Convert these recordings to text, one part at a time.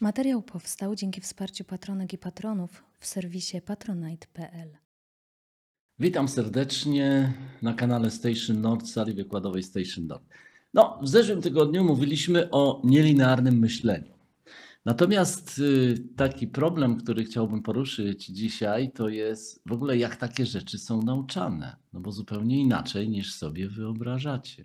Materiał powstał dzięki wsparciu patronek i patronów w serwisie patronite.pl. Witam serdecznie na kanale Station Nord, sali wykładowej Station Nord. No, w zeszłym tygodniu mówiliśmy o nielinearnym myśleniu. Natomiast y, taki problem, który chciałbym poruszyć dzisiaj, to jest w ogóle jak takie rzeczy są nauczane. No bo zupełnie inaczej niż sobie wyobrażacie.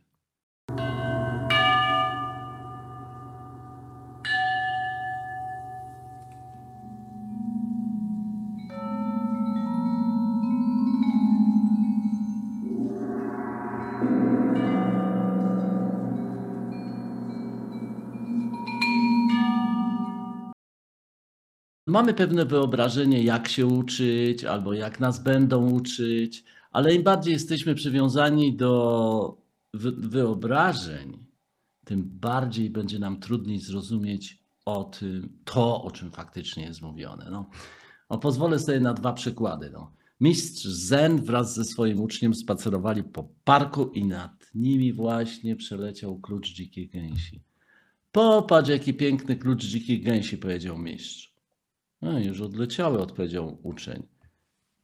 Mamy pewne wyobrażenie, jak się uczyć, albo jak nas będą uczyć, ale im bardziej jesteśmy przywiązani do wy- wyobrażeń, tym bardziej będzie nam trudniej zrozumieć o tym, to, o czym faktycznie jest mówione. No, no pozwolę sobie na dwa przykłady. No. Mistrz Zen wraz ze swoim uczniem spacerowali po parku i nad nimi właśnie przeleciał klucz dzikiej gęsi. Popatrz, jaki piękny klucz dzikich gęsi, powiedział mistrz. No już odleciały, odpowiedział uczeń.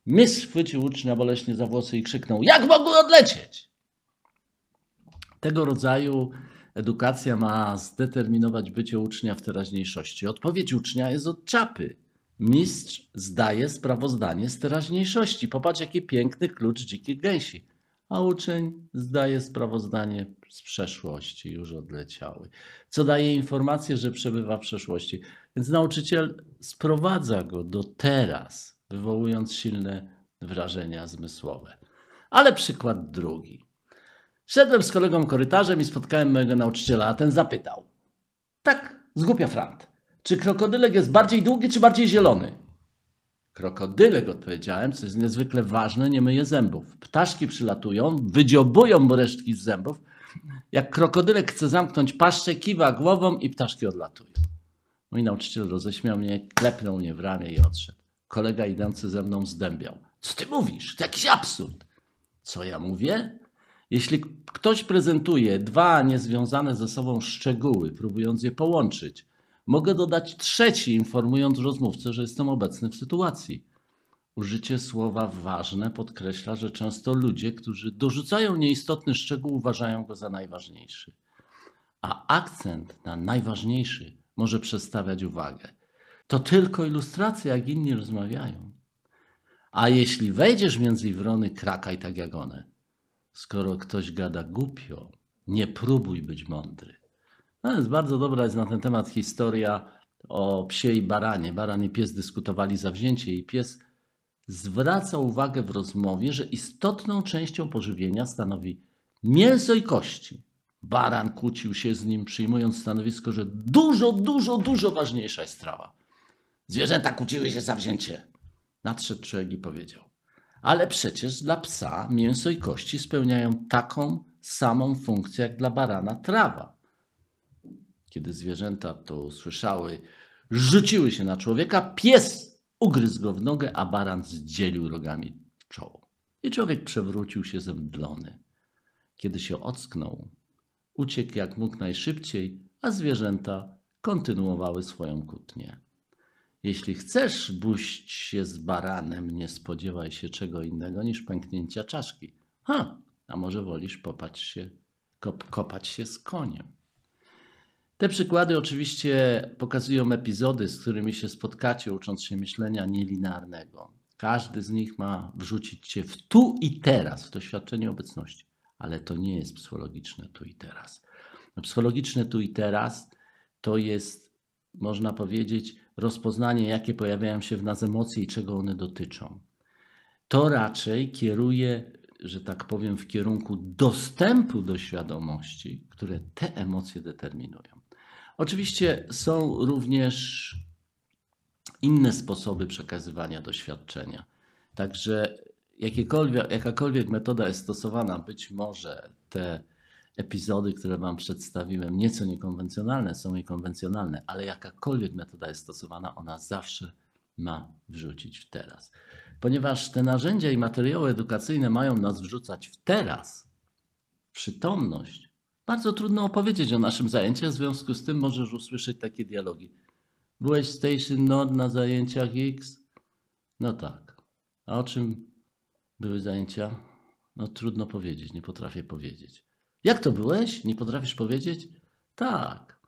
Mistrz chwycił ucznia boleśnie za włosy i krzyknął: Jak mogły odlecieć? Tego rodzaju edukacja ma zdeterminować bycie ucznia w teraźniejszości. Odpowiedź ucznia jest od czapy. Mistrz zdaje sprawozdanie z teraźniejszości. Popatrz, jaki piękny klucz dzikich gęsi. A uczeń zdaje sprawozdanie z przeszłości, już odleciały. Co daje informację, że przebywa w przeszłości. Więc nauczyciel sprowadza go do teraz, wywołując silne wrażenia zmysłowe. Ale przykład drugi. Szedłem z kolegą korytarzem i spotkałem mojego nauczyciela, a ten zapytał. Tak, zgłupia frant. Czy krokodylek jest bardziej długi, czy bardziej zielony? Krokodylek, odpowiedziałem, co jest niezwykle ważne, nie myje zębów. Ptaszki przylatują, wydziobują resztki z zębów. Jak krokodylek chce zamknąć paszczę, kiwa głową i ptaszki odlatują. Mój nauczyciel roześmiał mnie, klepnął mnie w ramię i odszedł. Kolega idący ze mną zdębiał. Co ty mówisz? To jakiś absurd. Co ja mówię? Jeśli ktoś prezentuje dwa niezwiązane ze sobą szczegóły, próbując je połączyć, mogę dodać trzeci, informując rozmówcę, że jestem obecny w sytuacji. Użycie słowa ważne podkreśla, że często ludzie, którzy dorzucają nieistotny szczegół, uważają go za najważniejszy. A akcent na najważniejszy może przedstawiać uwagę. To tylko ilustracja, jak inni rozmawiają. A jeśli wejdziesz między wrony, krakaj tak jak one. Skoro ktoś gada głupio, nie próbuj być mądry. No jest bardzo dobra jest na ten temat historia o psie i baranie. Baran i pies dyskutowali zawzięcie i pies zwraca uwagę w rozmowie, że istotną częścią pożywienia stanowi mięso i kości. Baran kłócił się z nim, przyjmując stanowisko, że dużo, dużo, dużo ważniejsza jest trawa. Zwierzęta kłóciły się zawzięcie. Nadszedł człowiek i powiedział: Ale przecież dla psa mięso i kości spełniają taką samą funkcję jak dla barana trawa. Kiedy zwierzęta to usłyszały, rzuciły się na człowieka, pies ugryzł go w nogę, a baran zdzielił rogami czoło. I człowiek przewrócił się zemdlony. Kiedy się ocknął, uciekł jak mógł najszybciej, a zwierzęta kontynuowały swoją kłótnię. Jeśli chcesz buść się z baranem, nie spodziewaj się czego innego niż pęknięcia czaszki. Ha, a może wolisz popać się, kop, kopać się z koniem. Te przykłady oczywiście pokazują epizody, z którymi się spotkacie, ucząc się myślenia nielinearnego. Każdy z nich ma wrzucić cię w tu i teraz, w doświadczenie obecności. Ale to nie jest psychologiczne tu i teraz. Psychologiczne tu i teraz to jest, można powiedzieć, rozpoznanie, jakie pojawiają się w nas emocje i czego one dotyczą. To raczej kieruje, że tak powiem, w kierunku dostępu do świadomości, które te emocje determinują. Oczywiście są również inne sposoby przekazywania doświadczenia. Także jakakolwiek metoda jest stosowana, być może te epizody, które Wam przedstawiłem, nieco niekonwencjonalne, są niekonwencjonalne, ale jakakolwiek metoda jest stosowana, ona zawsze ma wrzucić w teraz. Ponieważ te narzędzia i materiały edukacyjne mają nas wrzucać w teraz, przytomność, bardzo trudno opowiedzieć o naszym zajęciu, w związku z tym możesz usłyszeć takie dialogi. Byłeś Station Nord na zajęciach X? No tak. A o czym były zajęcia? No trudno powiedzieć, nie potrafię powiedzieć. Jak to byłeś? Nie potrafisz powiedzieć? Tak.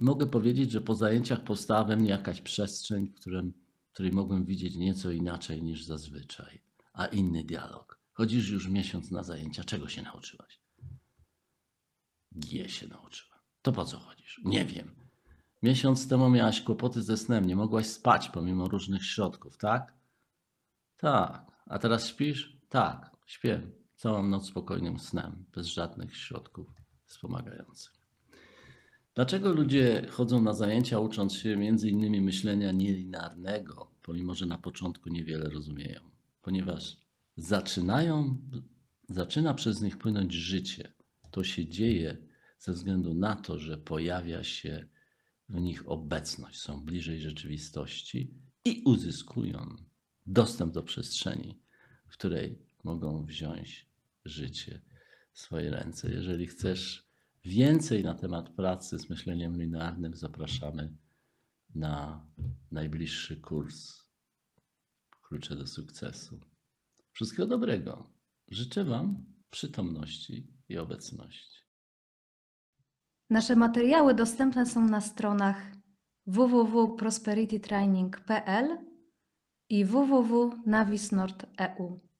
Mogę powiedzieć, że po zajęciach powstała we mnie jakaś przestrzeń, w którym, w której mogłem widzieć nieco inaczej niż zazwyczaj, a inny dialog. Chodzisz już miesiąc na zajęcia, czego się nauczyłaś? G się nauczyłem. To po co chodzisz? Nie wiem. Miesiąc temu miałaś kłopoty ze snem, nie mogłaś spać pomimo różnych środków, tak? Tak. A teraz śpisz? Tak, śpię. Całą noc spokojnym snem, bez żadnych środków wspomagających. Dlaczego ludzie chodzą na zajęcia ucząc się między innymi myślenia nielinearnego, pomimo że na początku niewiele rozumieją? Ponieważ zaczynają, zaczyna przez nich płynąć życie. To się dzieje ze względu na to, że pojawia się w nich obecność, są bliżej rzeczywistości i uzyskują dostęp do przestrzeni, w której mogą wziąć życie w swoje ręce. Jeżeli chcesz więcej na temat pracy z myśleniem linearnym, zapraszamy na najbliższy kurs Klucze do sukcesu. Wszystkiego dobrego. Życzę Wam przytomności i obecności. Nasze materiały dostępne są na stronach www.prosperitytraining.pl i www.navisnord.eu.